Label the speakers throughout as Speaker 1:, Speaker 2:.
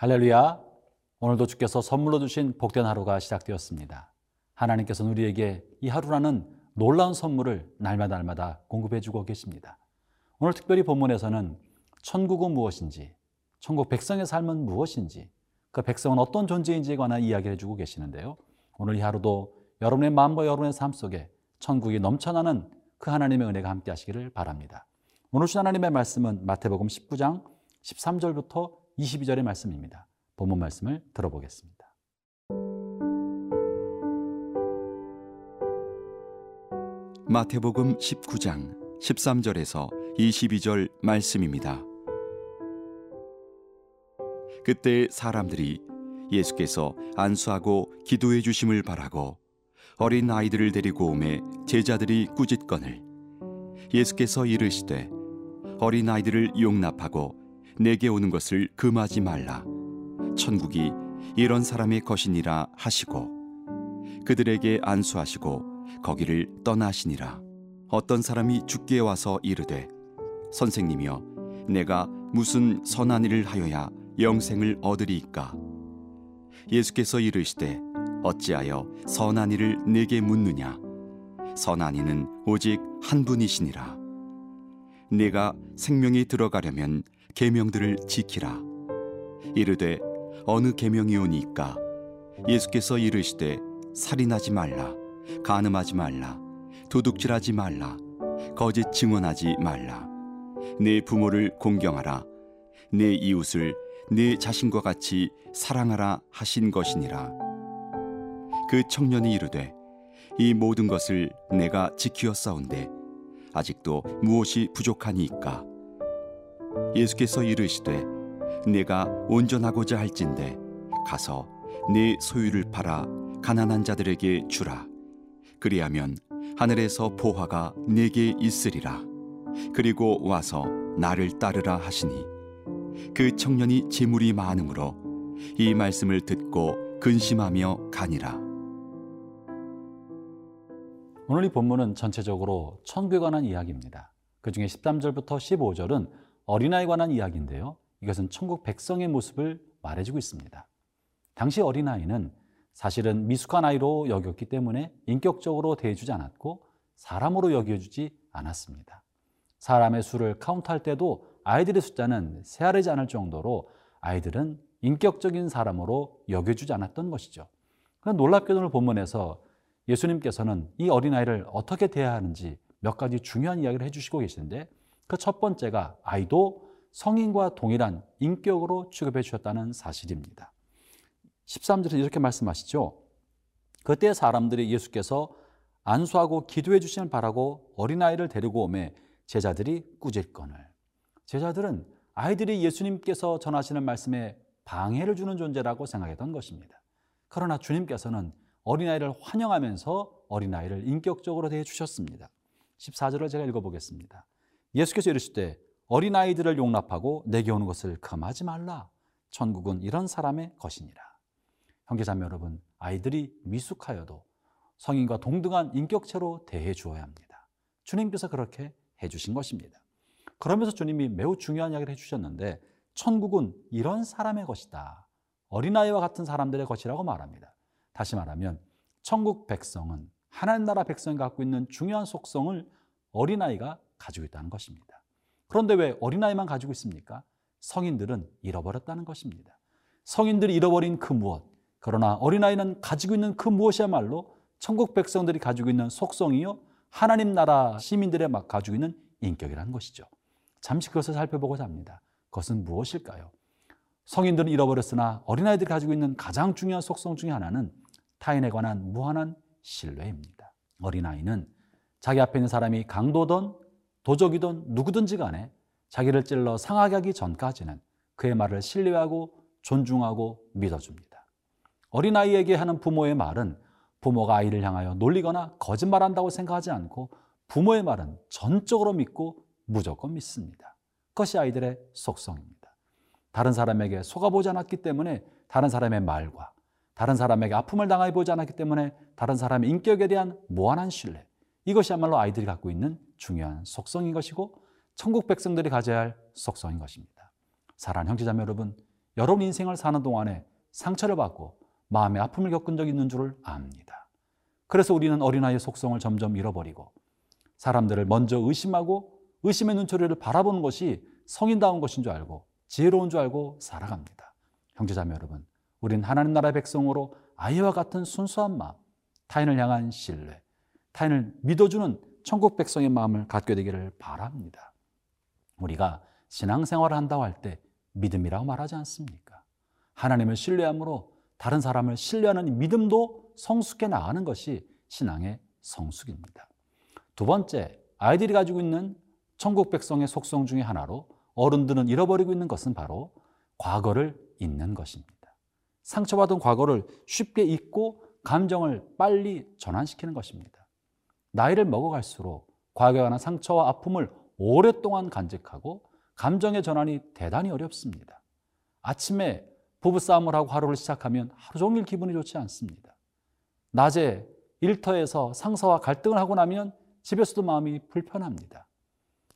Speaker 1: 할렐루야. 오늘도 주께서 선물로 주신 복된 하루가 시작되었습니다. 하나님께서는 우리에게 이 하루라는 놀라운 선물을 날마다 날마다 공급해 주고 계십니다. 오늘 특별히 본문에서는 천국은 무엇인지, 천국 백성의 삶은 무엇인지, 그 백성은 어떤 존재인지에 관한 이야기를 해주고 계시는데요. 오늘 이 하루도 여러분의 마음과 여러분의 삶 속에 천국이 넘쳐나는 그 하나님의 은혜가 함께 하시기를 바랍니다. 오늘 주 하나님의 말씀은 마태복음 19장 13절부터 22절의 말씀입니다. 본문 말씀을 들어보겠습니다.
Speaker 2: 마태복음 19장 13절에서 22절 말씀입니다. 그때 사람들이 예수께서 안수하고 기도해 주심을 바라고 어린 아이들을 데리고 오매 제자들이 꾸짖거늘 예수께서 이르시되 어린 아이들을 용납하고 내게 오는 것을 금하지 말라. 천국이 이런 사람의 것이니라 하시고 그들에게 안수하시고 거기를 떠나시니라. 어떤 사람이 죽게 와서 이르되 선생님이여 내가 무슨 선한 일을 하여야 영생을 얻으리이까? 예수께서 이르시되 어찌하여 선한 이를 내게 묻느냐? 선한 이는 오직 한 분이시니라. 내가 생명이 들어가려면 계명들을 지키라. 이르되 어느 계명이오니까? 예수께서 이르시되 살인하지 말라 간음하지 말라 도둑질하지 말라 거짓 증언하지 말라. 내 부모를 공경하라. 내 이웃을 내 자신과 같이 사랑하라 하신 것이니라. 그 청년이 이르되 이 모든 것을 내가 지키었사온데 아직도 무엇이 부족하니이까 예수께서 이르시되 내가 온전하고자 할진대 가서 내 소유를 팔아 가난한 자들에게 주라. 그리하면 하늘에서 보화가 내게 있으리라. 그리고 와서 나를 따르라 하시니. 그 청년이 재물이 많으므로 이 말씀을 듣고 근심하며 가니라.
Speaker 1: 오늘 이 본문은 전체적으로 천국에 관한 이야기입니다. 그 중에 13절부터 15절은 어린아이에 관한 이야기인데요. 이것은 천국 백성의 모습을 말해주고 있습니다. 당시 어린아이는 사실은 미숙한 아이로 여겼기 때문에 인격적으로 대해주지 않았고 사람으로 여겨주지 않았습니다. 사람의 수를 카운트할 때도 아이들의 숫자는 세아르지 않을 정도로 아이들은 인격적인 사람으로 여겨주지 않았던 것이죠. 그런 놀랍게도 오늘 본문에서 예수님께서는 이 어린아이를 어떻게 대해야 하는지 몇 가지 중요한 이야기를 해주시고 계시는데 그 첫 번째가 아이도 성인과 동일한 인격으로 취급해 주셨다는 사실입니다. 13절에서 이렇게 말씀하시죠. 그때 사람들이 예수께서 안수하고 기도해 주시길 바라고 어린아이를 데리고 오매 제자들이 꾸질거늘. 제자들은 아이들이 예수님께서 전하시는 말씀에 방해를 주는 존재라고 생각했던 것입니다. 그러나 주님께서는 어린아이를 환영하면서 어린아이를 인격적으로 대해 주셨습니다. 14절을 제가 읽어보겠습니다. 예수께서 이르시되 어린아이들을 용납하고 내게 오는 것을 금하지 말라. 천국은 이런 사람의 것이니라. 형제자매 여러분, 아이들이 미숙하여도 성인과 동등한 인격체로 대해 주어야 합니다. 주님께서 그렇게 해 주신 것입니다. 그러면서 주님이 매우 중요한 이야기를 해 주셨는데 천국은 이런 사람의 것이다. 어린아이와 같은 사람들의 것이라고 말합니다. 다시 말하면 천국 백성은 하나님 나라 백성이 갖고 있는 중요한 속성을 어린아이가 가지고 있다는 것입니다. 그런데 왜 어린아이만 가지고 있습니까? 성인들은 잃어버렸다는 것입니다. 성인들이 잃어버린 그 무엇, 그러나 어린아이는 가지고 있는 그 무엇이야말로 천국 백성들이 가지고 있는 속성이요, 하나님 나라 시민들의 막 가지고 있는 인격이라는 것이죠. 잠시 그것을 살펴보고자 합니다. 그것은 무엇일까요? 성인들은 잃어버렸으나 어린아이들이 가지고 있는 가장 중요한 속성 중의 하나는 타인에 관한 무한한 신뢰입니다. 어린아이는 자기 앞에 있는 사람이 강도든 도적이든 누구든지 간에 자기를 찔러 상하게 하기 전까지는 그의 말을 신뢰하고 존중하고 믿어줍니다. 어린아이에게 하는 부모의 말은 부모가 아이를 향하여 놀리거나 거짓말한다고 생각하지 않고 부모의 말은 전적으로 믿고 무조건 믿습니다. 그것이 아이들의 속성입니다. 다른 사람에게 속아보지 않았기 때문에 다른 사람의 말과 다른 사람에게 아픔을 당해 보지 않았기 때문에 다른 사람의 인격에 대한 무한한 신뢰. 이것이야말로 아이들이 갖고 있는 중요한 속성인 것이고 천국 백성들이 가져야 할 속성인 것입니다. 사랑하는 형제자매 여러분, 여러분 인생을 사는 동안에 상처를 받고 마음의 아픔을 겪은 적이 있는 줄을 압니다. 그래서 우리는 어린아이의 속성을 점점 잃어버리고 사람들을 먼저 의심하고 의심의 눈초리를 바라보는 것이 성인다운 것인 줄 알고 지혜로운 줄 알고 살아갑니다. 형제자매 여러분, 우린 하나님 나라의 백성으로 아이와 같은 순수한 마음, 타인을 향한 신뢰, 타인을 믿어주는 천국 백성의 마음을 갖게 되기를 바랍니다. 우리가 신앙생활을 한다고 할 때 믿음이라고 말하지 않습니까? 하나님을 신뢰함으로 다른 사람을 신뢰하는 믿음도 성숙해 나가는 것이 신앙의 성숙입니다. 두 번째, 아이들이 가지고 있는 천국 백성의 속성 중의 하나로 어른들은 잃어버리고 있는 것은 바로 과거를 잊는 것입니다. 상처받은 과거를 쉽게 잊고 감정을 빨리 전환시키는 것입니다. 나이를 먹어갈수록 과거에 관한 상처와 아픔을 오랫동안 간직하고 감정의 전환이 대단히 어렵습니다. 아침에 부부싸움을 하고 하루를 시작하면 하루 종일 기분이 좋지 않습니다. 낮에 일터에서 상사와 갈등을 하고 나면 집에서도 마음이 불편합니다.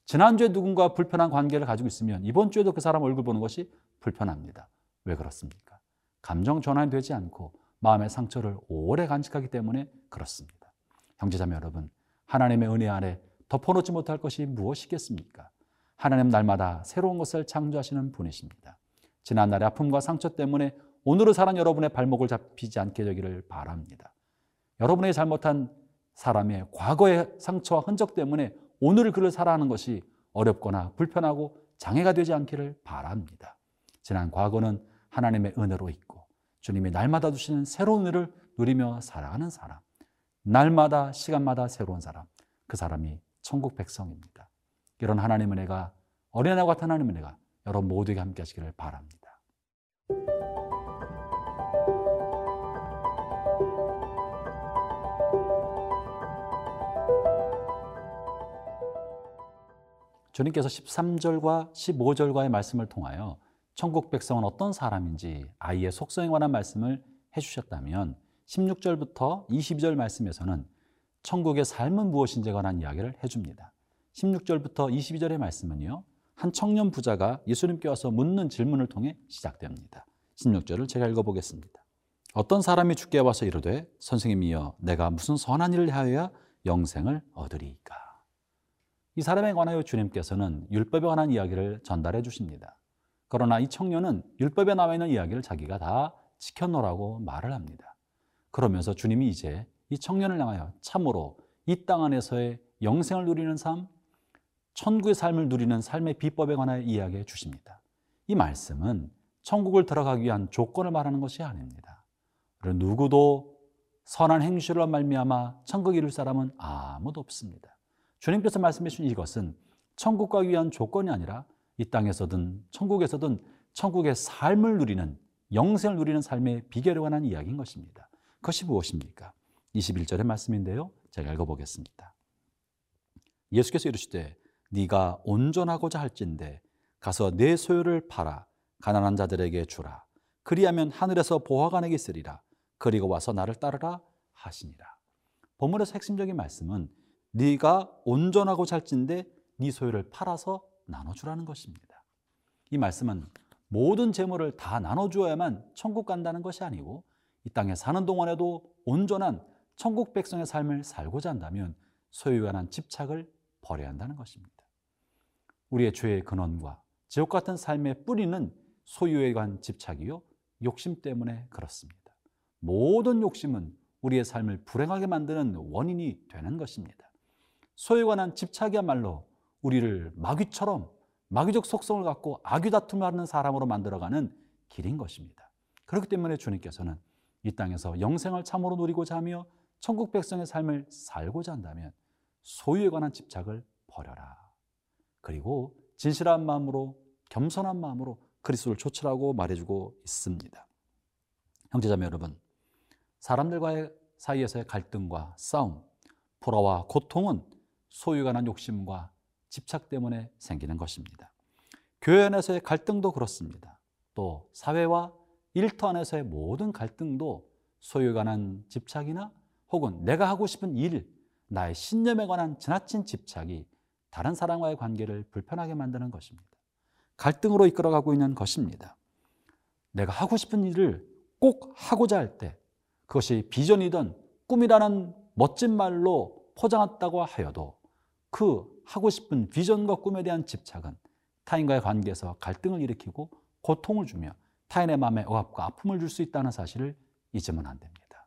Speaker 1: 지난주에 누군가 불편한 관계를 가지고 있으면 이번 주에도 그 사람 얼굴 보는 것이 불편합니다. 왜 그렇습니까? 감정 전환이 되지 않고 마음의 상처를 오래 간직하기 때문에 그렇습니다. 형제자매 여러분, 하나님의 은혜 아래 덮어놓지 못할 것이 무엇이겠습니까? 하나님 날마다 새로운 것을 창조하시는 분이십니다. 지난날의 아픔과 상처 때문에 오늘을 살아 여러분의 발목을 잡히지 않게 되기를 바랍니다. 여러분의 잘못한 사람의 과거의 상처와 흔적 때문에 오늘을 그를 살아가는 것이 어렵거나 불편하고 장애가 되지 않기를 바랍니다. 지난 과거는 하나님의 은혜로 있고 주님이 날마다 주시는 새로운 은혜를 누리며 살아가는 사람. 날마다 시간마다 새로운 사람. 그 사람이 천국 백성입니다. 이런 하나님의 은혜가 어린아이와 같은 하나님의 은혜가 여러분 모두에게 함께 하시기를 바랍니다. 주님께서 13절과 15절과의 말씀을 통하여 천국 백성은 어떤 사람인지 아이의 속성에 관한 말씀을 해주셨다면 16절부터 22절 말씀에서는 천국의 삶은 무엇인지에 관한 이야기를 해줍니다. 16절부터 22절의 말씀은요, 한 청년 부자가 예수님께 와서 묻는 질문을 통해 시작됩니다. 16절을 제가 읽어보겠습니다. 어떤 사람이 주께 와서 이르되 선생님이여 내가 무슨 선한 일을 하여야 영생을 얻으리이까. 이 사람에 관하여 주님께서는 율법에 관한 이야기를 전달해 주십니다. 그러나 이 청년은 율법에 나와 있는 이야기를 자기가 다 지켜놓으라고 말을 합니다. 그러면서 주님이 이제 이 청년을 향하여 참으로 이 땅 안에서의 영생을 누리는 삶, 천국의 삶을 누리는 삶의 비법에 관하여 이야기해 주십니다. 이 말씀은 천국을 들어가기 위한 조건을 말하는 것이 아닙니다. 누구도 선한 행실로 말미암아 천국 이룰 사람은 아무도 없습니다. 주님께서 말씀해 주신 이것은 천국 가기 위한 조건이 아니라 이 땅에서든 천국에서든 천국의 삶을 누리는 영생을 누리는 삶의 비결에 관한 이야기인 것입니다. 그것이 무엇입니까? 21절의 말씀인데요. 제가 읽어보겠습니다. 예수께서 이르시되 네가 온전하고자 할진대 가서 내 소유를 팔아 가난한 자들에게 주라. 그리하면 하늘에서 보화가 내게 있으리라. 그리고 와서 나를 따르라 하시니라. 본문에서 핵심적인 말씀은 네가 온전하고 잘진데 네 소유를 팔아서 나눠주라는 것입니다. 이 말씀은 모든 재물을 다 나눠주어야만 천국 간다는 것이 아니고 이 땅에 사는 동안에도 온전한 천국 백성의 삶을 살고자 한다면 소유에 관한 집착을 버려야 한다는 것입니다. 우리의 죄의 근원과 지옥 같은 삶의 뿌리는 소유에 관한 집착이요 욕심 때문에 그렇습니다. 모든 욕심은 우리의 삶을 불행하게 만드는 원인이 되는 것입니다. 소유에 관한 집착이야말로 우리를 마귀처럼 마귀적 속성을 갖고 악유 다툼을 하는 사람으로 만들어가는 길인 것입니다. 그렇기 때문에 주님께서는 이 땅에서 영생을 참으로 누리고자 하며 천국 백성의 삶을 살고자 한다면 소유에 관한 집착을 버려라. 그리고 진실한 마음으로 겸손한 마음으로 그리스도를 좇으라고 말해주고 있습니다. 형제자매 여러분, 사람들과의 사이에서의 갈등과 싸움, 불화와 고통은 소유에 관한 욕심과 집착 때문에 생기는 것입니다. 교회 안에서의 갈등도 그렇습니다. 또 사회와 일터 안에서의 모든 갈등도 소유에 관한 집착이나 혹은 내가 하고 싶은 일, 나의 신념에 관한 지나친 집착이 다른 사람과의 관계를 불편하게 만드는 것입니다. 갈등으로 이끌어가고 있는 것입니다. 내가 하고 싶은 일을 꼭 하고자 할 때 그것이 비전이든 꿈이라는 멋진 말로 포장했다고 하여도 그 하고 싶은 비전과 꿈에 대한 집착은 타인과의 관계에서 갈등을 일으키고 고통을 주며 타인의 마음에 억압과 아픔을 줄 수 있다는 사실을 잊으면 안 됩니다.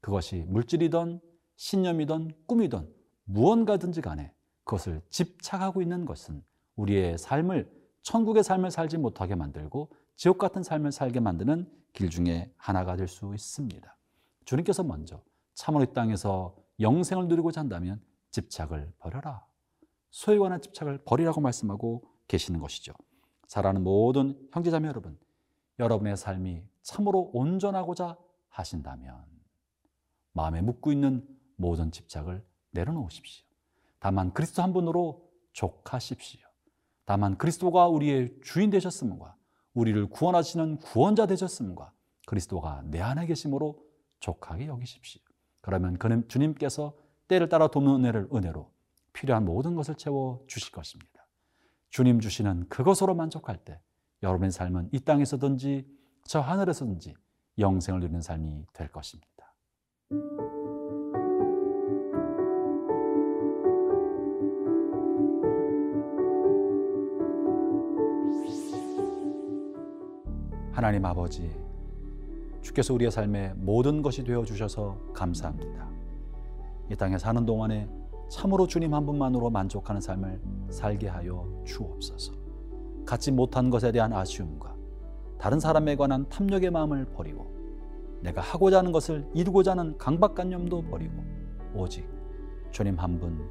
Speaker 1: 그것이 물질이든 신념이든 꿈이든 무언가든지 간에 그것을 집착하고 있는 것은 우리의 삶을 천국의 삶을 살지 못하게 만들고 지옥 같은 삶을 살게 만드는 길 중에 하나가 될 수 있습니다. 주님께서 먼저 참으로 이 땅에서 영생을 누리고자 한다면 집착을 버려라. 소에 관한 집착을 버리라고 말씀하고 계시는 것이죠. 사랑하는 모든 형제자매 여러분, 여러분의 삶이 참으로 온전하고자 하신다면 마음에 묻고 있는 모든 집착을 내려놓으십시오. 다만 그리스도 한 분으로 족하십시오. 다만 그리스도가 우리의 주인 되셨음과 우리를 구원하시는 구원자 되셨음과 그리스도가 내 안에 계심으로 족하게 여기십시오. 그러면 그는 주님께서 때를 따라 돕는 은혜를 은혜로 필요한 모든 것을 채워 주실 것입니다. 주님 주시는 그것으로 만족할 때 여러분의 삶은 이 땅에서든지 저 하늘에서든지 영생을 누리는 삶이 될 것입니다. 하나님 아버지, 주께서 우리의 삶에 모든 것이 되어 주셔서 감사합니다. 이 땅에 사는 동안에 참으로 주님 한 분만으로 만족하는 삶을 살게 하여 주옵소서. 갖지 못한 것에 대한 아쉬움과 다른 사람에 관한 탐욕의 마음을 버리고 내가 하고자 하는 것을 이루고자 하는 강박관념도 버리고 오직 주님 한 분,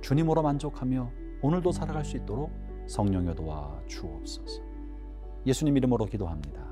Speaker 1: 주님으로 만족하며 오늘도 살아갈 수 있도록 성령 여 도와 주옵소서. 예수님 이름으로 기도합니다.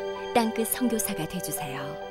Speaker 3: 땅끝 성교사가 되주세요